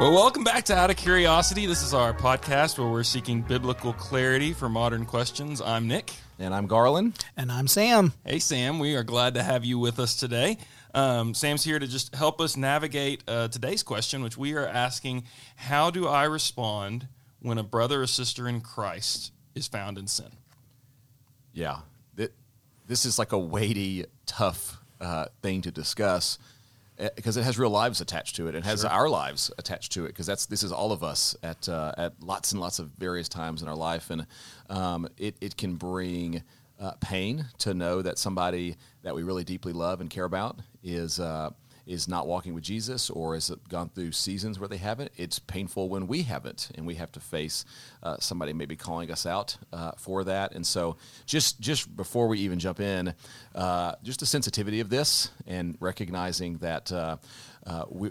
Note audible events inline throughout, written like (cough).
Well, welcome back to Out of Curiosity. This is our podcast where we're seeking biblical clarity for modern questions. I'm Nick. And I'm Garland. And I'm Sam. Hey, Sam. We are glad to have you with us today. Um, Sam's here to just help us navigate uh, today's question, which we are asking How do I respond when a brother or sister in Christ is found in sin? Yeah. This is like a weighty, tough uh, thing to discuss because it has real lives attached to it. It has sure. our lives attached to it because that's this is all of us at uh, at lots and lots of various times in our life, and um, it it can bring uh, pain to know that somebody that we really deeply love and care about is uh, is not walking with Jesus or has gone through seasons where they haven't. It's painful when we haven't, and we have to face uh, somebody maybe calling us out uh, for that. And so, just just before we even jump in, uh, just the sensitivity of this and recognizing that uh, uh, we.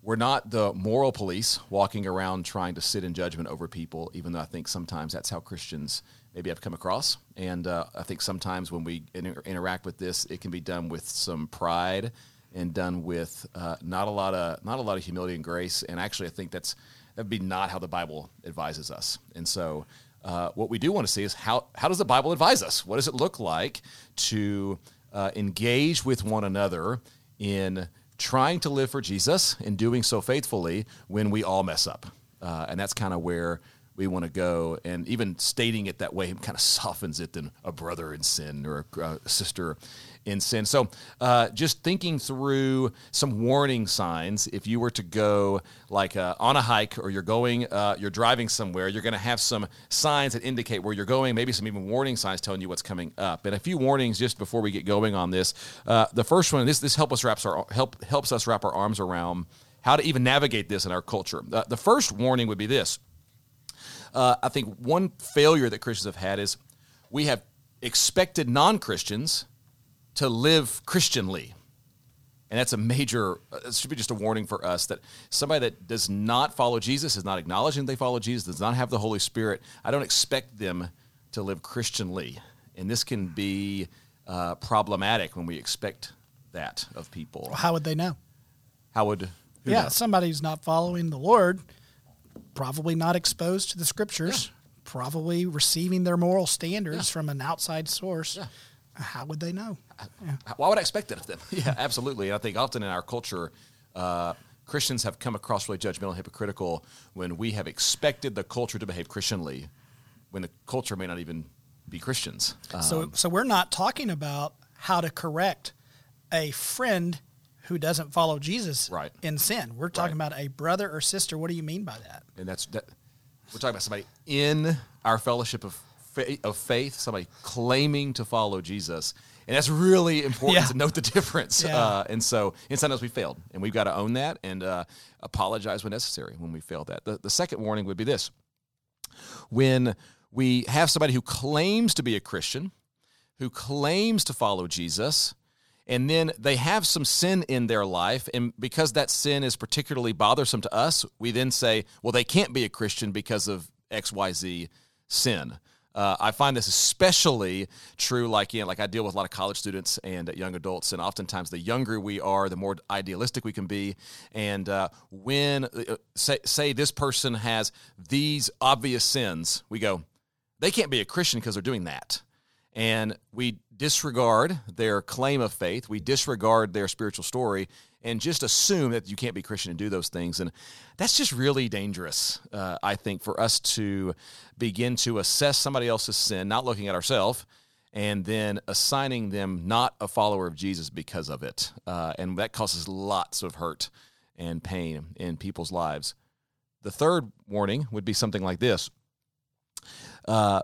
We're not the moral police walking around trying to sit in judgment over people, even though I think sometimes that's how Christians maybe I've come across. And uh, I think sometimes when we inter- interact with this, it can be done with some pride and done with uh, not a lot of not a lot of humility and grace. And actually, I think that's that'd be not how the Bible advises us. And so, uh, what we do want to see is how how does the Bible advise us? What does it look like to uh, engage with one another in trying to live for Jesus and doing so faithfully when we all mess up? Uh, and that's kind of where we want to go. And even stating it that way kind of (laughs) softens it than a brother in sin or a sister in sin. So, uh, just thinking through some warning signs. If you were to go like uh, on a hike or you're going, uh, you're driving somewhere, you're going to have some signs that indicate where you're going. Maybe some even warning signs telling you what's coming up. And a few warnings just before we get going on this. Uh, the first one, this this help us wraps our help helps us wrap our arms around how to even navigate this in our culture. Uh, the first warning would be this. Uh, I think one failure that Christians have had is we have expected non Christians to live Christianly. And that's a major, uh, it should be just a warning for us that somebody that does not follow Jesus, is not acknowledging they follow Jesus, does not have the Holy Spirit, I don't expect them to live Christianly. And this can be uh, problematic when we expect that of people. Well, how would they know? How would, yeah, know? somebody who's not following the Lord, probably not exposed to the scriptures, yeah. probably receiving their moral standards yeah. from an outside source. Yeah how would they know? Yeah. Why would I expect that of them? (laughs) yeah, absolutely. And I think often in our culture, uh, Christians have come across really judgmental and hypocritical when we have expected the culture to behave Christianly, when the culture may not even be Christians. Um, so, so we're not talking about how to correct a friend who doesn't follow Jesus right. in sin. We're talking right. about a brother or sister. What do you mean by that? And that's that. We're talking about somebody in our fellowship of of faith, somebody claiming to follow Jesus. And that's really important yeah. to note the difference. Yeah. Uh, and so, and sometimes we failed, and we've got to own that and uh, apologize when necessary when we failed that. The, the second warning would be this when we have somebody who claims to be a Christian, who claims to follow Jesus, and then they have some sin in their life and because that sin is particularly bothersome to us we then say well they can't be a christian because of xyz sin uh, I find this especially true, like you know, like I deal with a lot of college students and young adults, and oftentimes the younger we are, the more idealistic we can be. And uh, when uh, say say this person has these obvious sins, we go, they can't be a Christian because they're doing that, and we disregard their claim of faith, we disregard their spiritual story, and just assume that you can't be Christian and do those things. And that's just really dangerous, uh, I think, for us to begin to assess somebody else's sin, not looking at ourselves, and then assigning them not a follower of Jesus because of it. Uh, and that causes lots of hurt and pain in people's lives. The third warning would be something like this. Uh,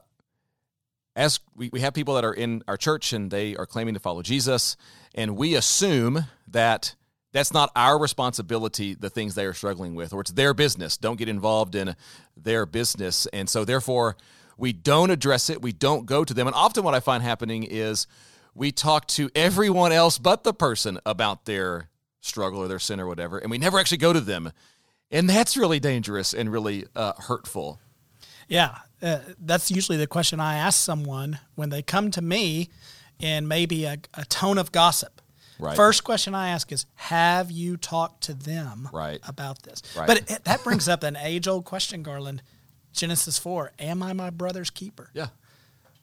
as we, we have people that are in our church and they are claiming to follow Jesus, and we assume that that's not our responsibility the things they are struggling with or it's their business. Don't get involved in their business. And so therefore we don't address it. We don't go to them. And often what i find happening is we talk to everyone else but the person about their struggle or their sin or whatever and we never actually go to them. And that's really dangerous and really uh, hurtful. Yeah uh, that's usually the question i ask someone when they come to me in maybe a, a tone of gossip Right. First question I ask is, have you talked to them Right. about this? Right. But it, that brings up an age old question, Garland. Genesis 4 Am I my brother's keeper? Yeah.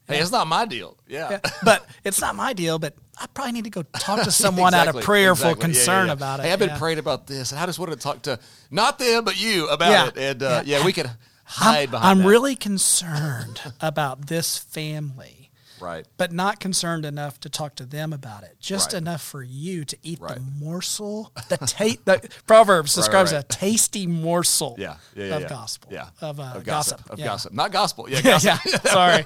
Hey, it's not my deal. Yeah. Yeah, but it's not my deal, but I probably need to go talk to (laughs) someone out of Exactly, prayerful exactly. Yeah, yeah, concern yeah. about it. Hey, I've been yeah. praying about this, and I just wanted to talk to not them, but you about Yeah. it. And uh, yeah. Yeah. we could hide I'm, behind. I'm that. really concerned about this family, right. but not concerned enough to talk to them about it. Just Right. enough for you to eat Right. the morsel. The (laughs) ta- the Proverbs describes right. a tasty morsel Yeah, yeah, yeah, of yeah. gospel. Yeah, Of, uh, of gossip. gossip, of yeah. gossip, not gospel. Yeah, (laughs) Yeah, gossip. (laughs) Sorry.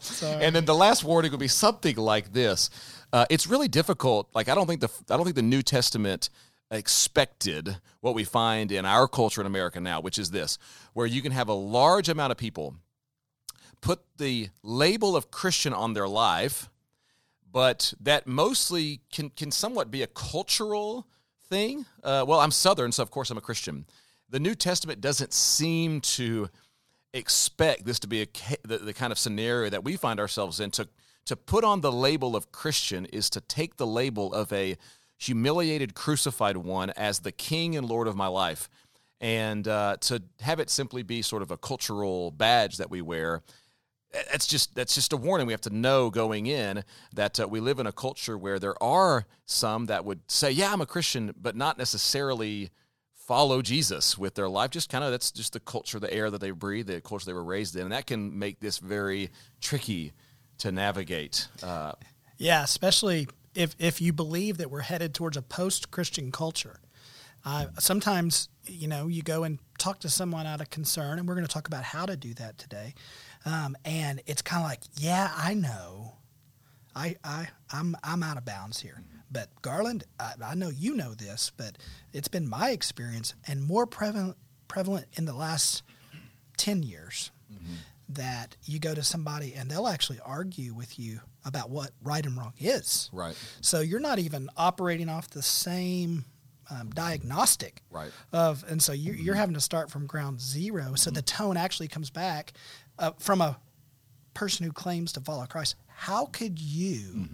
Sorry. And then the last warning would be something like this. Uh, it's really difficult. Like I don't think the I don't think the New Testament expected what we find in our culture in America now, which is this, where you can have a large amount of people put the label of Christian on their life, but that mostly can can somewhat be a cultural thing. Uh, well, I'm Southern, so of course I'm a Christian. The New Testament doesn't seem to expect this to be a the, the kind of scenario that we find ourselves in. To to put on the label of Christian is to take the label of a humiliated, crucified one as the King and Lord of my life, and uh, to have it simply be sort of a cultural badge that we wear that's just that's just a warning. We have to know going in that uh, we live in a culture where there are some that would say yeah i'm a christian but not necessarily follow jesus with their life. Just kind of that's just the culture the air that they breathe the culture they were raised in. And that can make this very tricky to navigate uh, Yeah, especially if if you believe that we're headed towards a post-Christian culture. Uh, sometimes you know you go and talk to someone out of concern, and we're going to talk about how to do that today. Um, and it's kind of like, yeah, I know, I I I'm I'm out of bounds here. But Garland, I, I know you know this, but it's been my experience and more prevalent prevalent in the last ten years that you go to somebody and they'll actually argue with you about what right and wrong is. right So you're not even operating off the same um, diagnostic Right. of, and so you're, you're having to start from ground zero. So the tone actually comes back uh, from a person who claims to follow Christ. How could you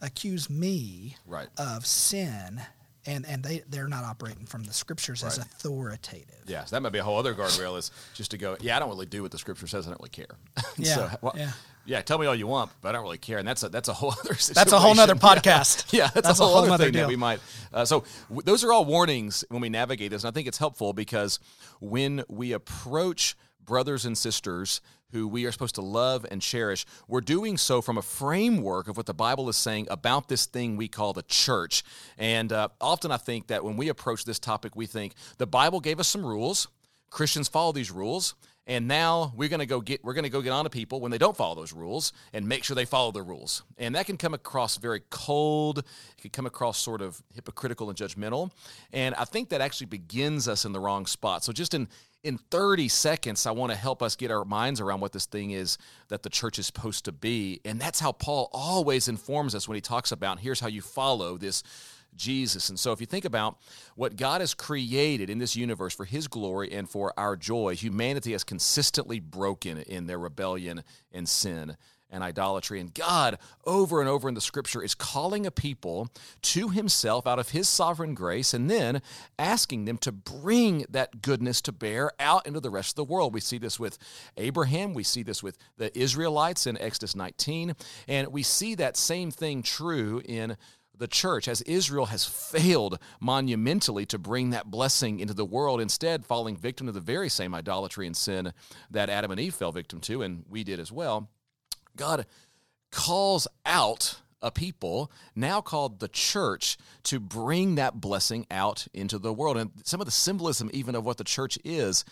accuse me Right. of sin? And, and they, they're not operating from the scriptures as Right. authoritative. yeah so that might be a whole other guardrail is just to go yeah i don't really do what the scripture says i don't really care (laughs) Yeah, so, well, yeah. yeah tell me all you want but i don't really care and that's a that's a whole (laughs) other situation. That's a whole other (laughs) podcast. Yeah, that's, That's a a whole, whole other thing that we might. Uh, so w- those are all warnings when we navigate this, and I think it's helpful because when we approach brothers and sisters who we are supposed to love and cherish, we're doing so from a framework of what the Bible is saying about this thing we call the church. And uh, often I think that when we approach this topic, we think the Bible gave us some rules. Christians follow these rules, and now we're going to go get we're going to go get on to people when they don't follow those rules and make sure they follow the rules. And that can come across very cold. It can come across sort of hypocritical and judgmental. And I think that actually begins us in the wrong spot. So just in in 30 seconds, I want to help us get our minds around what this thing is that the church is supposed to be. And that's how Paul always informs us when he talks about here's how you follow this Jesus. And so, if you think about what God has created in this universe for His glory and for our joy, humanity has consistently broken in their rebellion and sin and idolatry. And God, over and over in the scripture, is calling a people to Himself out of His sovereign grace and then asking them to bring that goodness to bear out into the rest of the world. We see this with Abraham, we see this with the Israelites in Exodus 19, and we see that same thing true in the church, as Israel has failed monumentally to bring that blessing into the world, instead falling victim to the very same idolatry and sin that Adam and Eve fell victim to, and we did as well. God calls out a people now called the church to bring that blessing out into the world. And some of the symbolism, even of what the church is,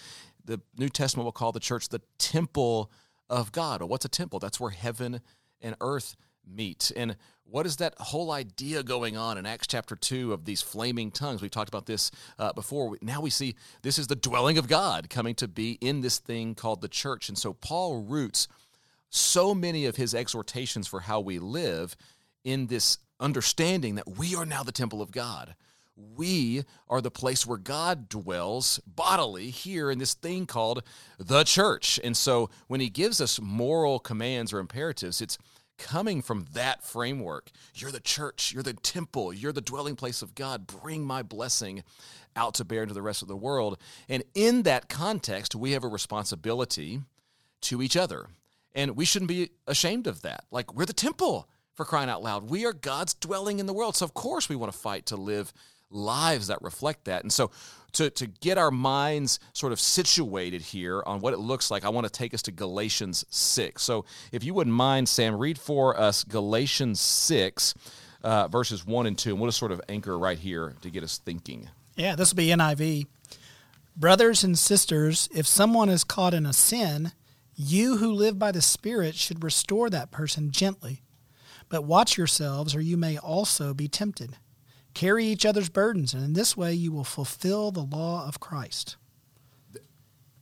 the New Testament will call the church the temple of God. Well, what's a temple? That's where heaven and earth meet. And what is that whole idea going on in Acts chapter 2 of these flaming tongues? We've talked about this uh, before. Now we see this is the dwelling of God coming to be in this thing called the church. And so Paul roots so many of his exhortations for how we live in this understanding that we are now the temple of God. We are the place where God dwells bodily here in this thing called the church. And so when he gives us moral commands or imperatives, it's coming from that framework. You're the church, you're the temple, you're the dwelling place of God. Bring my blessing out to bear into the rest of the world. And in that context, we have a responsibility to each other. And we shouldn't be ashamed of that. Like, we're the temple for crying out loud. We are God's dwelling in the world. So, of course, we want to fight to live lives that reflect that. And so, to, to get our minds sort of situated here on what it looks like, I want to take us to Galatians 6. So, if you wouldn't mind, Sam, read for us Galatians 6, uh, verses 1 and 2, and we'll just sort of anchor right here to get us thinking. Yeah, this will be NIV. Brothers and sisters, if someone is caught in a sin, you who live by the Spirit should restore that person gently. But watch yourselves, or you may also be tempted. Carry each other's burdens, and in this way you will fulfill the law of Christ.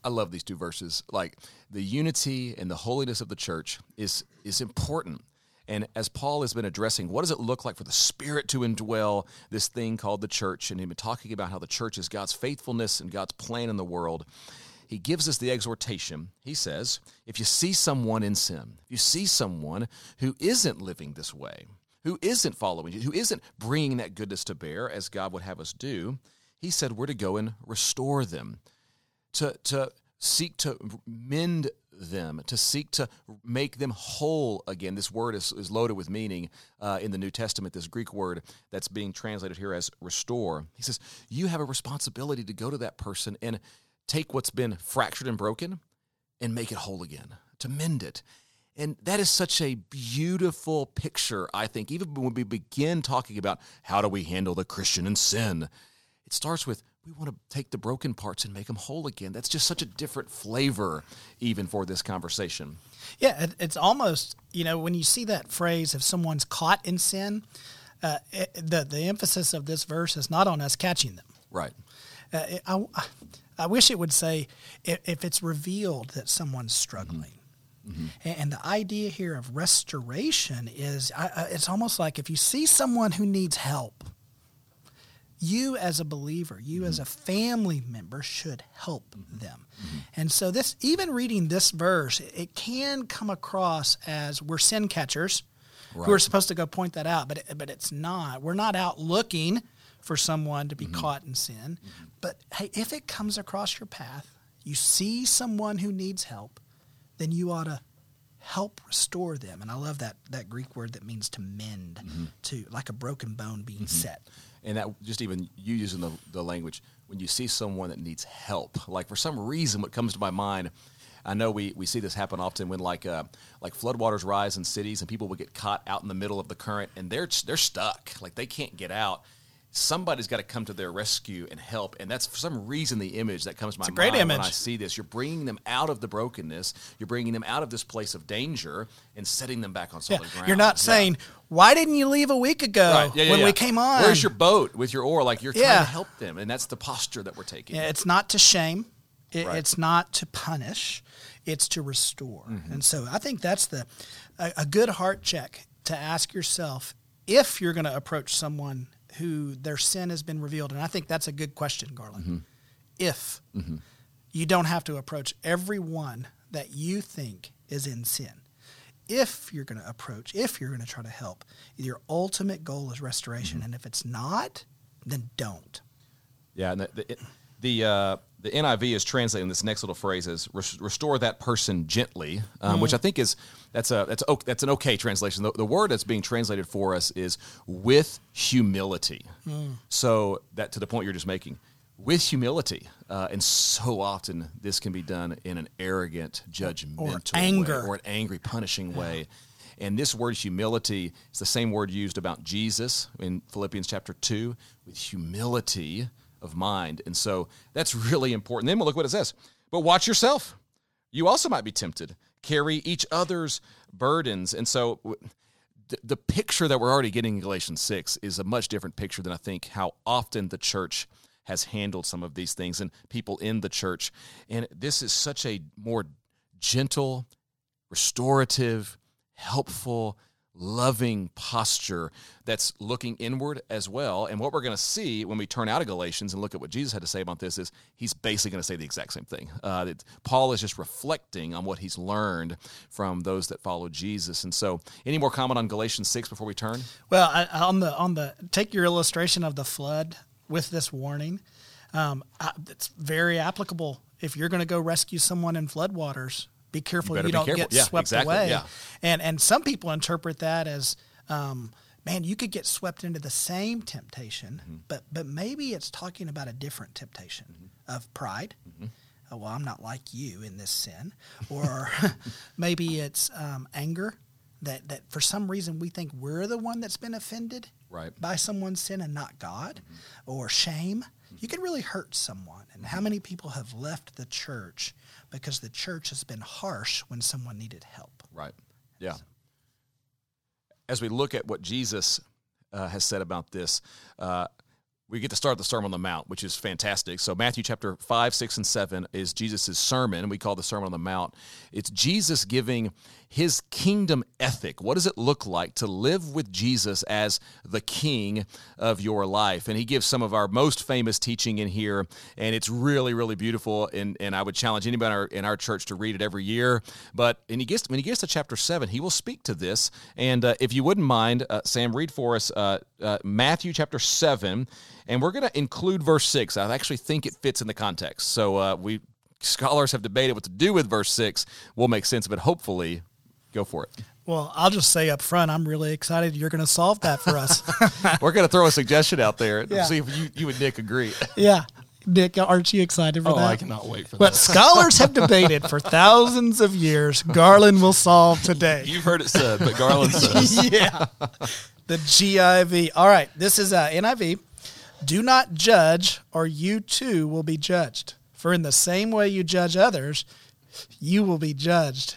I love these two verses. Like the unity and the holiness of the church is is important. And as Paul has been addressing, what does it look like for the Spirit to indwell this thing called the church? And he's been talking about how the church is God's faithfulness and God's plan in the world. He gives us the exhortation. He says, if you see someone in sin, if you see someone who isn't living this way, who isn't following you, who isn't bringing that goodness to bear as God would have us do, he said we're to go and restore them, to, to seek to mend them, to seek to make them whole again. This word is, is loaded with meaning uh, in the New Testament, this Greek word that's being translated here as restore. He says, You have a responsibility to go to that person and take what's been fractured and broken and make it whole again, to mend it. And that is such a beautiful picture, I think, even when we begin talking about how do we handle the Christian and sin. It starts with we want to take the broken parts and make them whole again. That's just such a different flavor, even for this conversation. Yeah, it's almost, you know, when you see that phrase, if someone's caught in sin, uh, it, the, the emphasis of this verse is not on us catching them. Right. Uh, I, I wish it would say if, if it's revealed that someone's struggling. Mm-hmm. And the idea here of restoration is I, it's almost like if you see someone who needs help, you as a believer, you mm-hmm. as a family member should help mm-hmm. them. Mm-hmm. And so this even reading this verse, it can come across as we're sin catchers right. who are supposed to go point that out, but it, but it's not. We're not out looking for someone to be mm-hmm. caught in sin. Mm-hmm. But hey, if it comes across your path, you see someone who needs help, then you ought to help restore them. And I love that that Greek word that means to mend, mm-hmm. to like a broken bone being mm-hmm. set. And that just even you using the, the language when you see someone that needs help, like for some reason, what comes to my mind. I know we, we see this happen often when like uh, like floodwaters rise in cities and people will get caught out in the middle of the current and they're they're stuck like they can't get out somebody's got to come to their rescue and help. And that's for some reason the image that comes to my it's a great mind image. when I see this. You're bringing them out of the brokenness. You're bringing them out of this place of danger and setting them back on solid yeah. ground. You're not yeah. saying, "Why didn't you leave a week ago right. yeah, when we came on?" Where's your boat with your oar? Like you're trying to help them, and that's the posture that we're taking. Yeah, it's not to shame. It, right. It's not to punish. It's to restore. Mm-hmm. And so I think that's the a, a good heart check to ask yourself if you're going to approach someone who their sin has been revealed? And I think that's a good question, Garland. Mm-hmm. If mm-hmm. you don't have to approach everyone that you think is in sin, if you're going to approach, if you're going to try to help, your ultimate goal is restoration. Mm-hmm. And if it's not, then don't. Yeah, and the, the, the uh, the NIV is translating this next little phrase as "restore that person gently," um, mm. which I think is that's a that's that's an okay translation. The, the, word that's being translated for us is "with humility." Mm. So that to the point you're just making, with humility, uh, and so often this can be done in an arrogant, judgmental, or anger, way, or an angry, punishing way. And this word humility is the same word used about Jesus in Philippians chapter 2 with humility of mind. And so that's really important. Then we'll look what it says. But watch yourself. You also might be tempted. Carry each other's burdens. And so the picture that we're already getting in Galatians 6 is a much different picture than I think how often the church has handled some of these things and people in the church. And this is such a more gentle, restorative, helpful, loving posture that's looking inward as well. And what we're going to see when we turn out of Galatians and look at what Jesus had to say about this is he's basically going to say the exact same thing. Uh, that Paul is just reflecting on what he's learned from those that follow Jesus. And so, any more comment on Galatians six before we turn? Well, I, on the on the take your illustration of the flood with this warning. Um, I, it's very applicable if you're going to go rescue someone in floodwaters be careful you, you don't careful. get yeah, swept exactly. away. Yeah. And and some people interpret that as um, man, you could get swept into the same temptation, mm-hmm. but but maybe it's talking about a different temptation mm-hmm. of pride. Mm-hmm. Oh, well, I'm not like you in this sin, or (laughs) maybe it's um, anger that that for some reason we think we're the one that's been offended right. by someone's sin and not God, mm-hmm. or shame. You can really hurt someone. And how many people have left the church because the church has been harsh when someone needed help. Right. Yeah. So. As we look at what Jesus uh, has said about this, uh, we get to start the Sermon on the Mount, which is fantastic. So, Matthew chapter 5, 6, and 7 is Jesus' sermon. We call the Sermon on the Mount. It's Jesus giving his kingdom ethic. What does it look like to live with Jesus as the king of your life? And he gives some of our most famous teaching in here, and it's really, really beautiful. And, and I would challenge anybody in our, in our church to read it every year. But and he gets, when he gets to chapter 7, he will speak to this. And uh, if you wouldn't mind, uh, Sam, read for us uh, uh Matthew chapter 7, and we're going to include verse 6. I actually think it fits in the context. So uh, we scholars have debated what to do with verse 6 We'll make sense of it hopefully Go for it. Well, I'll just say up front, I'm really excited you're going to solve that for us. (laughs) We're going to throw a suggestion out there and yeah. see if you, you and Nick agree. Yeah. Nick, aren't you excited for oh, that? I cannot wait for that. but scholars have debated for thousands of years. Garland will solve today. You've heard it said, but Garland says. (laughs) yeah. The GIV. All right. This is uh, NIV. Do not judge, or you too will be judged. For in the same way you judge others, you will be judged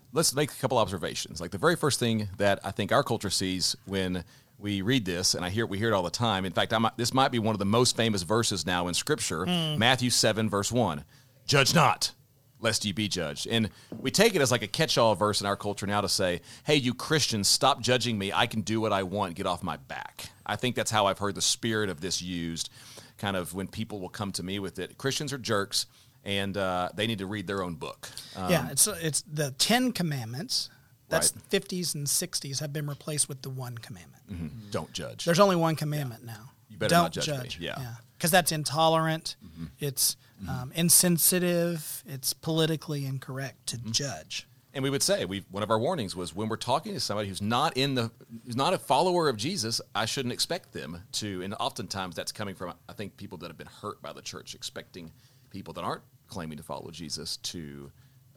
let's make a couple observations. Like the very first thing that I think our culture sees when we read this, and I hear we hear it all the time. In fact, might, this might be one of the most famous verses now in Scripture, mm. Matthew seven verse one: "Judge not, lest ye be judged." And we take it as like a catch-all verse in our culture now to say, "Hey, you Christians, stop judging me. I can do what I want. Get off my back." I think that's how I've heard the spirit of this used, kind of when people will come to me with it. Christians are jerks and uh, they need to read their own book. Um, yeah, it's it's the Ten Commandments. That's right. 50s and 60s have been replaced with the one commandment. Mm-hmm. Mm-hmm. Don't judge. There's only one commandment yeah. now. You better Don't not judge, judge. Me. Yeah. Because yeah. that's intolerant. Mm-hmm. It's mm-hmm. um, insensitive. It's politically incorrect to mm-hmm. judge. And we would say we one of our warnings was when we're talking to somebody who's not in the who's not a follower of Jesus, I shouldn't expect them to. And oftentimes that's coming from I think people that have been hurt by the church, expecting people that aren't claiming to follow Jesus to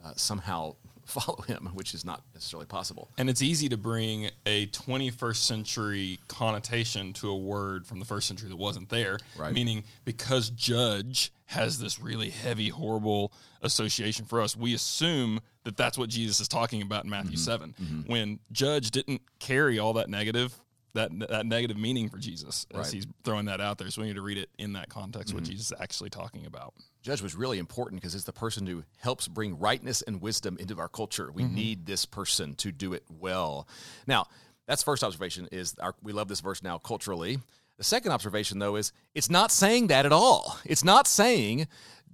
uh, somehow (laughs) follow him, which is not necessarily possible. And it's easy to bring a 21st century connotation to a word from the first century that wasn't there. Right. Meaning, because judge has this really heavy, horrible association for us, we assume that that's what Jesus is talking about in Matthew mm-hmm. 7. Mm-hmm. When judge didn't carry all that negative that that negative meaning for Jesus as right. he's throwing that out there. So we need to read it in that context, mm-hmm. what Jesus is actually talking about. Judge was really important because it's the person who helps bring rightness and wisdom into our culture. We mm-hmm. need this person to do it well. Now, that's first observation is our, we love this verse now culturally. The second observation though is it's not saying that at all. It's not saying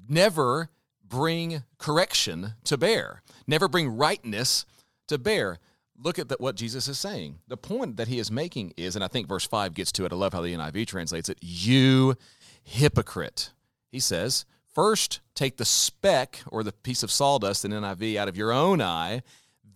never bring correction to bear. Never bring rightness to bear look at the, what Jesus is saying. The point that he is making is, and I think verse 5 gets to it. I love how the NIV translates it. You hypocrite. He says, first take the speck or the piece of sawdust in NIV out of your own eye,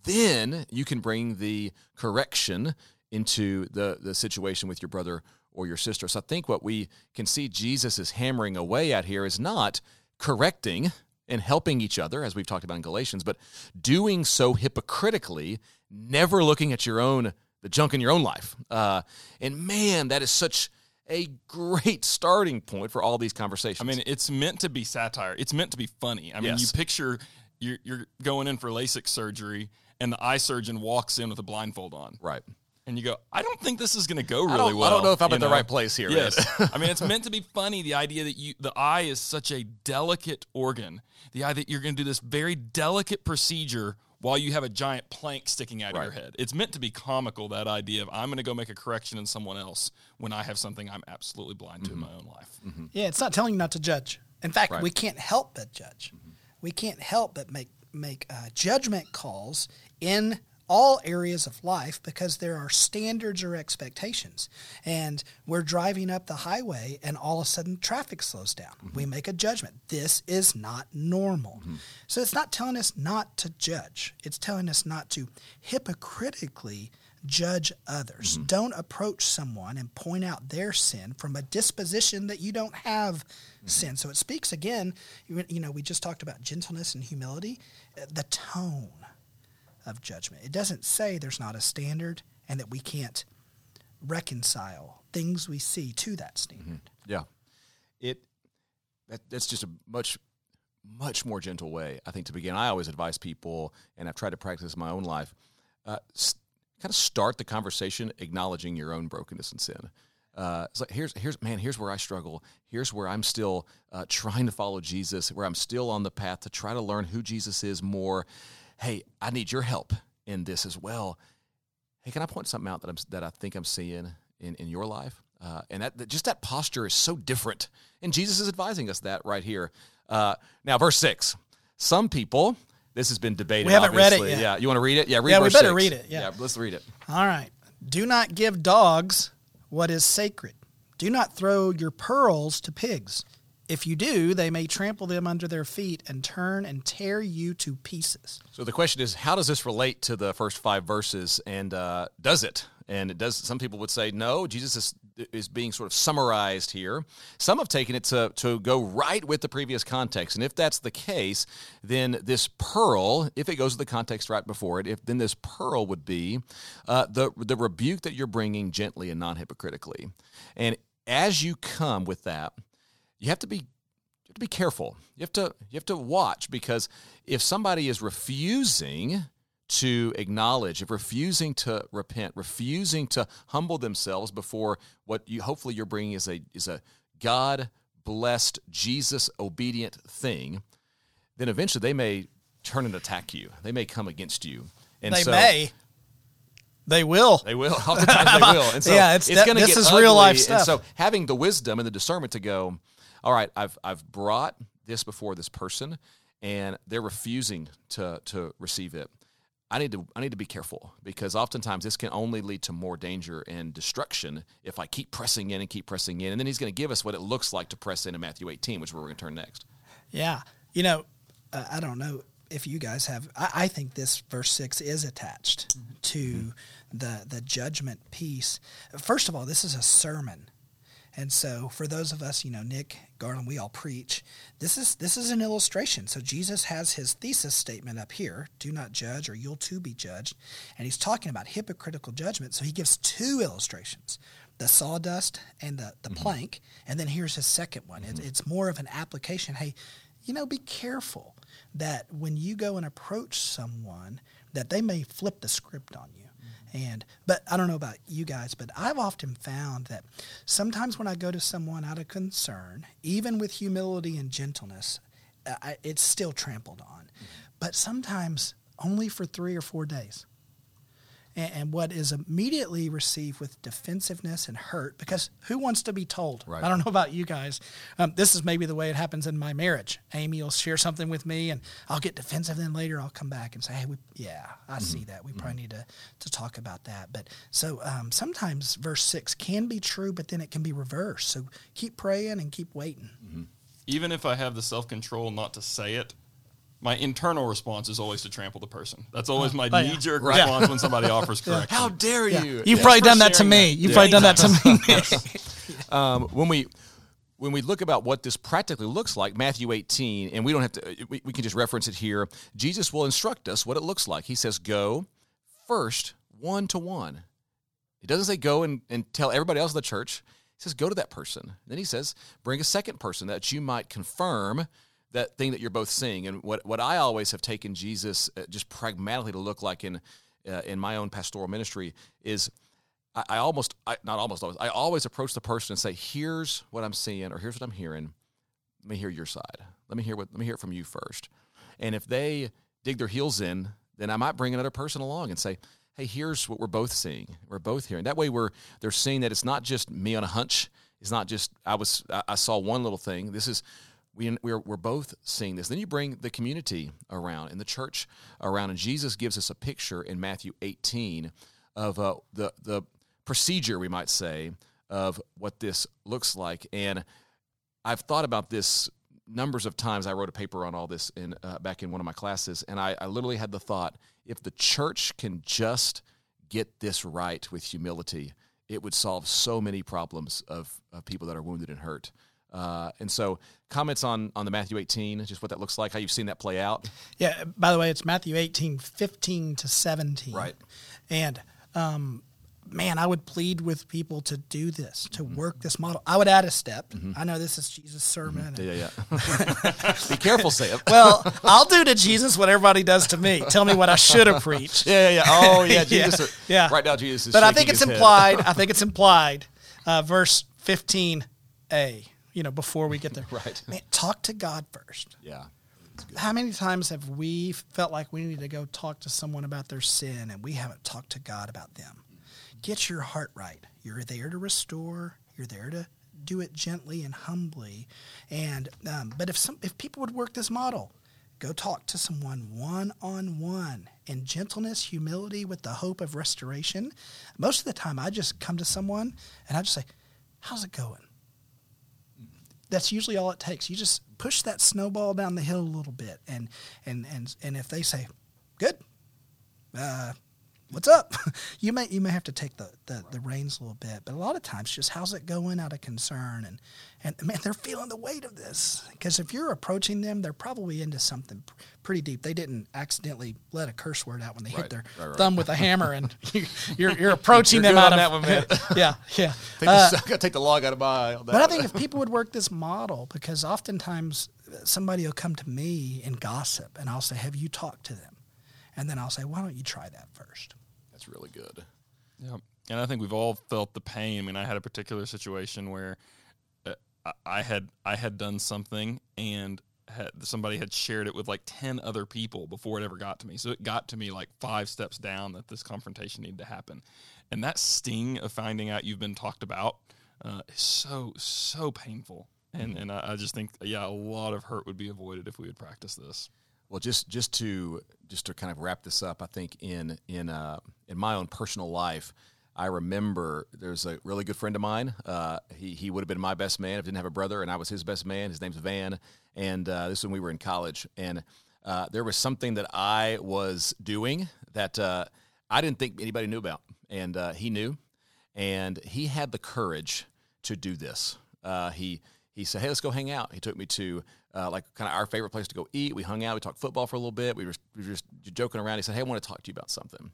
then you can bring the correction into the, the situation with your brother or your sister. So I think what we can see Jesus is hammering away at here is not correcting and helping each other, as we've talked about in Galatians, but doing so hypocritically never looking at your own the junk in your own life. Uh, and man, that is such a great starting point for all these conversations. I mean, it's meant to be satire. It's meant to be funny. I mean, Yes. you picture you're, you're going in for LASIK surgery, and the eye surgeon walks in with a blindfold on, right. and you go, "I don't think this is going to go really I well." I don't know if I'm you at the right place here. Yes, (laughs) I mean it's meant to be funny. The idea that you, the eye is such a delicate organ. The idea that you're going to do this very delicate procedure while you have a giant plank sticking out of your head. It's meant to be comical. That idea of I'm going to go make a correction in someone else when I have something I'm absolutely blind to in mm-hmm. my own life. Mm-hmm. Yeah, it's not telling you not to judge. In fact, Right. we can't help but judge. Mm-hmm. We can't help but make make uh, judgment calls in all areas of life because there are standards or expectations. And we're driving up the highway, and all of a sudden traffic slows down. We mm-hmm. make a judgment. This is not normal. Mm-hmm. So it's not telling us not to judge. It's telling us not to hypocritically judge others. Mm-hmm. Don't approach someone and point out their sin from a disposition that you don't have sin. So it speaks again, you know, we just talked about gentleness and humility, the tone of judgment. It doesn't say there's not a standard and that we can't reconcile things we see to that standard. Yeah, it that, that's just a much much more gentle way, I think, to begin. I always advise people, and I've tried to practice in my own life, uh, s- kind of start the conversation acknowledging your own brokenness and sin. Uh, it's like here's here's man here's where I struggle. Here's where I'm still uh, trying to follow Jesus. Where I'm still on the path to try to learn who Jesus is more. Hey, I need your help in this as well. Hey, can I point something out that I'm that I think I'm seeing in, in your life? Uh, and that, that just that posture is so different. And Jesus is advising us that right here. Uh, now, verse six. Some people. This has been debated. We haven't read it yet. Yeah, you want to read it? Yeah, read Yeah, we better six. read it, yeah. let's read it. All right. Do not give dogs what is sacred. Do not throw your pearls to pigs. If you do, they may trample them under their feet and turn and tear you to pieces. So the question is, how does this relate to the first five verses, and uh, does it? And it does. Some people would say no. Jesus is is being sort of summarized here. Some have taken it to to go right with the previous context, and if that's the case, then this pearl, if it goes to the context right before it, if then this pearl would be uh, the the rebuke that you're bringing gently and non hypocritically, and as you come with that, you have to be you have to be careful. You have to you have to watch because if somebody is refusing to acknowledge, if refusing to repent, refusing to humble themselves before what you hopefully you're bringing is a is a God blessed Jesus obedient thing, then eventually they may turn and attack you. They may come against you. And they so, may. They will. they will. Oftentimes they will. And so (laughs) Yeah, it's it's, going to this get is real life ugly. stuff. And so having the wisdom and the discernment to go, all right, I've I've brought this before this person, and they're refusing to to receive it. I need to I need to be careful because oftentimes this can only lead to more danger and destruction if I keep pressing in and keep pressing in. And then he's going to give us what it looks like to press in in Matthew 18, which we're going to turn next. Yeah. You know, uh, I don't know if you guys have. I, I think this verse six is attached to the the judgment piece. First of all, this is a sermon, and so for those of us, you know, Nick Garland, we all preach. This is this is an illustration. So Jesus has his thesis statement up here: "Do not judge, or you'll too be judged." And he's talking about hypocritical judgment. So he gives two illustrations the sawdust and the, the mm-hmm. plank. And then here's his second one. It's, mm-hmm. it's more of an application. Hey, you know, be careful that when you go and approach someone, that they may flip the script on you. And but I don't know about you guys, but I've often found that sometimes when I go to someone out of concern, even with humility and gentleness, I, it's still trampled on. Mm-hmm. But sometimes only for three or four days and, and what is immediately received with defensiveness and hurt because who wants to be told? Right. i don't know about you guys. Um, this is maybe the way it happens in my marriage. Amy will share something with me and i'll get defensive then later i'll come back and say hey we, yeah i see that. We probably need to, to talk about that. But so um, sometimes verse 6 can be true but then it can be reversed. So keep praying and keep waiting. Even if I have the self control not to say it, my internal response is always to trample the person. That's always my Oh, yeah. knee jerk Right. response when somebody (laughs) offers correction. How dare Yeah. you? you've Thanks probably done that to me that. you've Yeah. probably done that to me um, when we when we look about what this practically looks like, Matthew 18, and we don't have to, we, we can just reference it here. Jesus will instruct us what it looks like. He says, "Go first, one to one." He doesn't say go and, and tell everybody else in the church. He says, go to that person. Then he says, bring a second person that you might confirm that thing that you're both seeing. And what, what I always have taken Jesus uh, just pragmatically to look like in uh, in my own pastoral ministry is I, I almost I, not almost always I always approach the person and say, here's what I'm seeing or here's what I'm hearing. Let me hear your side. Let me hear what let me hear it from you first. And if they dig their heels in, then I might bring another person along and say, hey, here's what we're both seeing. We're both hearing. That way, we're they're seeing that it's not just me on a hunch. It's not just I was I saw one little thing. This is we we're we're both seeing this. Then you bring the community around and the church around, and Jesus gives us a picture in Matthew 18 of uh, the the procedure we might say of what this looks like. And I've thought about this numbers of times. I wrote a paper on all this in uh, back in one of my classes, and I, I literally had the thought: if the church can just get this right with humility, it would solve so many problems of, of people that are wounded and hurt. Uh, and so, comments on on the Matthew 18, just what that looks like, how you've seen that play out. Yeah. By the way, it's Matthew 18, 15 to 17. Right. And um, man, I would plead with people to do this, to mm-hmm. work this model. I would add a step. Mm-hmm. I know this is Jesus' sermon. Mm-hmm. Yeah, yeah. (laughs) Be careful, Sam. well, (laughs) I'll do to Jesus what everybody does to me. Tell me what I should have (laughs) preached. Yeah, yeah, yeah. Oh, yeah. Jesus. yeah. Right now, Jesus is. But I think it's implied. I think it's implied. Uh, verse 15a. You know, before we get there, (laughs) right? Man, talk to God first. Yeah. How many times have we felt like we need to go talk to someone about their sin and we haven't talked to God about them? get your heart right. You're there to restore. You're there to do it gently and humbly. And um, but if some if people would work this model, go talk to someone one on one in gentleness, humility, with the hope of restoration. Most of the time, I just come to someone and I just say, "How's it going?" That's usually all it takes. You just push that snowball down the hill a little bit, and and and and if they say, "Good," uh, what's up? (laughs) you may you may have to take the, the, the reins a little bit, but a lot of times just how's it going out of concern and and man they're feeling the weight of this because if you're approaching them, they're probably into something pretty deep. They didn't accidentally let a curse word out when they right, hit their right, right. thumb with a hammer, and (laughs) you, you're you're approaching you're them out of that one, man. (laughs) yeah yeah. Take uh, the, I gotta take the log out of my eye. But I think if people would work this model, because oftentimes somebody will come to me and gossip, and I'll say, "Have you talked to them?" And then I'll say, why don't you try that first? Really good. Yeah. And I think we've all felt the pain. I mean, I had a particular situation where uh, I had I had done something and had, somebody had shared it with like 10 other people before it ever got to me. So it got to me like five steps down that this confrontation needed to happen. And that sting of finding out you've been talked about uh, is so, so painful. And, mm-hmm. and I, I just think, yeah, a lot of hurt would be avoided if we would practice this. Well, just just to just to kind of wrap this up, I think in in uh, in my own personal life, I remember there's a really good friend of mine. Uh, he he would have been my best man if I didn't have a brother, and I was his best man. His name's Van, and uh, this is when we were in college. And uh, there was something that I was doing that uh, I didn't think anybody knew about, and uh, he knew, and he had the courage to do this. He he said, "Hey, let's go hang out." He took me to uh, like kind of our favorite place to go eat. We hung out. We talked football for a little bit. We were, we were just joking around. He said, "Hey, I want to talk to you about something,"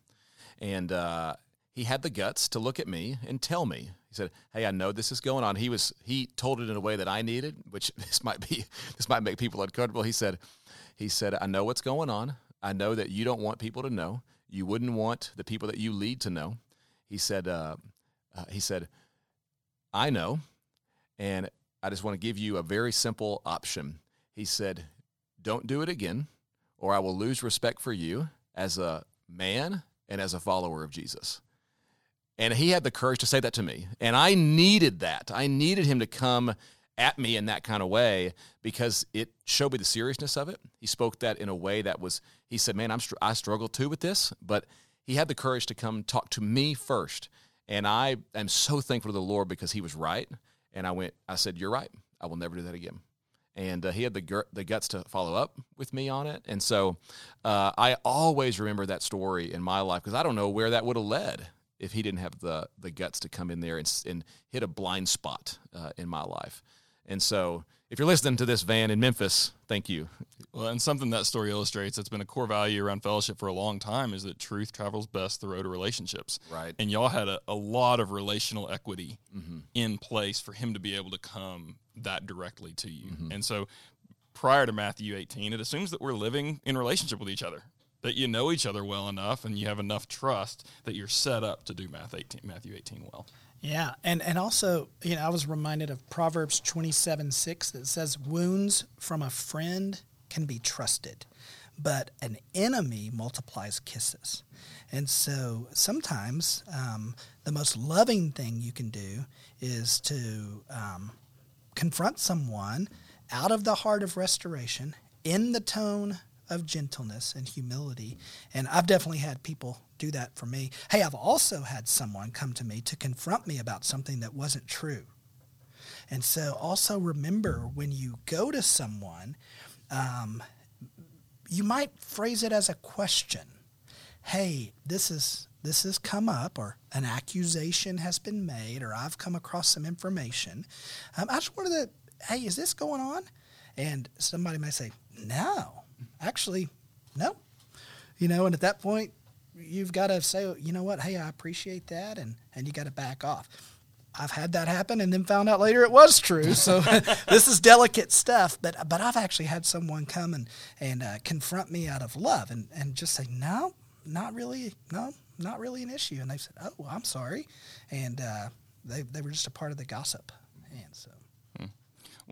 and uh, he had the guts to look at me and tell me. He said, "Hey, I know this is going on." He was he told it in a way that I needed, which (laughs) this might be this might make people uncomfortable. He said, "He said I know what's going on. I know that you don't want people to know. You wouldn't want the people that you lead to know." He said, uh, uh, "He said, I know, and I just want to give you a very simple option." He said, Don't do it again, or I will lose respect for you as a man and as a follower of Jesus. And he had the courage to say that to me. And I needed that. I needed him to come at me in that kind of way because it showed me the seriousness of it. He spoke that in a way that was, he said, Man, I'm I struggle too with this, but he had the courage to come talk to me first. And I am so thankful to the Lord because he was right. And I went, I said, You're right. I will never do that again and uh, he had the the guts to follow up with me on it. And so uh, I always remember that story in my life because I don't know where that would have led if he didn't have the the guts to come in there and, and hit a blind spot uh, in my life. And so if you're listening to this Van in Memphis, thank you. Well, and something that story illustrates that's been a core value around fellowship for a long time is that truth travels best the road to relationships. Right. And y'all had a, a lot of relational equity mm-hmm. in place for him to be able to come that directly to you. And so prior to Matthew 18, it assumes that we're living in relationship with each other, that you know each other well enough and you have enough trust that you're set up to do Matthew 18, Matthew 18 well. Yeah, and and also, you know, I was reminded of Proverbs twenty seven six that says, "Wounds from a friend can be trusted, but an enemy multiplies kisses." And so, sometimes um, the most loving thing you can do is to um, confront someone out of the heart of restoration in the tone of gentleness and humility. And I've definitely had people do that for me. Hey, I've also had someone come to me to confront me about something that wasn't true. And so also remember when you go to someone, um, you might phrase it as a question. Hey, this is this has come up, or an accusation has been made, or I've come across some information. Um, I just wanted to, hey, is this going on? And somebody may say, no, actually, no. You know, and at that point, you've got to say, you know what, hey, I appreciate that, and and you got to back off. I've had that happen, and then found out later it was true. (laughs) So (laughs) this is delicate stuff. But but I've actually had someone come and and uh, confront me out of love, and and just say, no, not really, no, not really an issue. And they said, oh, well, I'm sorry, and uh, they they were just a part of the gossip, and so.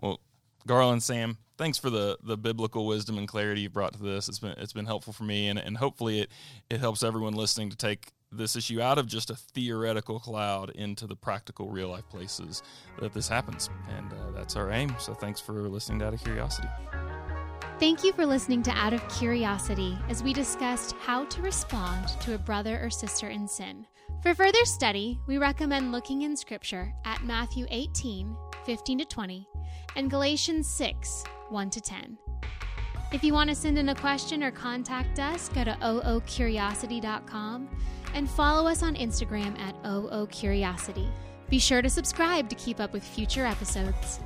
Well, Garland, Sam, thanks for the, the biblical wisdom and clarity you brought to this. It's been it's been helpful for me, and, and hopefully it it helps everyone listening to take this issue out of just a theoretical cloud into the practical, real life places that this happens. And uh, that's our aim. So thanks for listening to Out of Curiosity. Thank you for listening to Out of Curiosity as we discussed how to respond to a brother or sister in sin. For further study, we recommend looking in Scripture at Matthew 18, 15 to 20, and Galatians 6, 1 to 10. If you want to send in a question or contact us, go to oocuriosity.com and follow us on Instagram at oocuriosity. Be sure to subscribe to keep up with future episodes.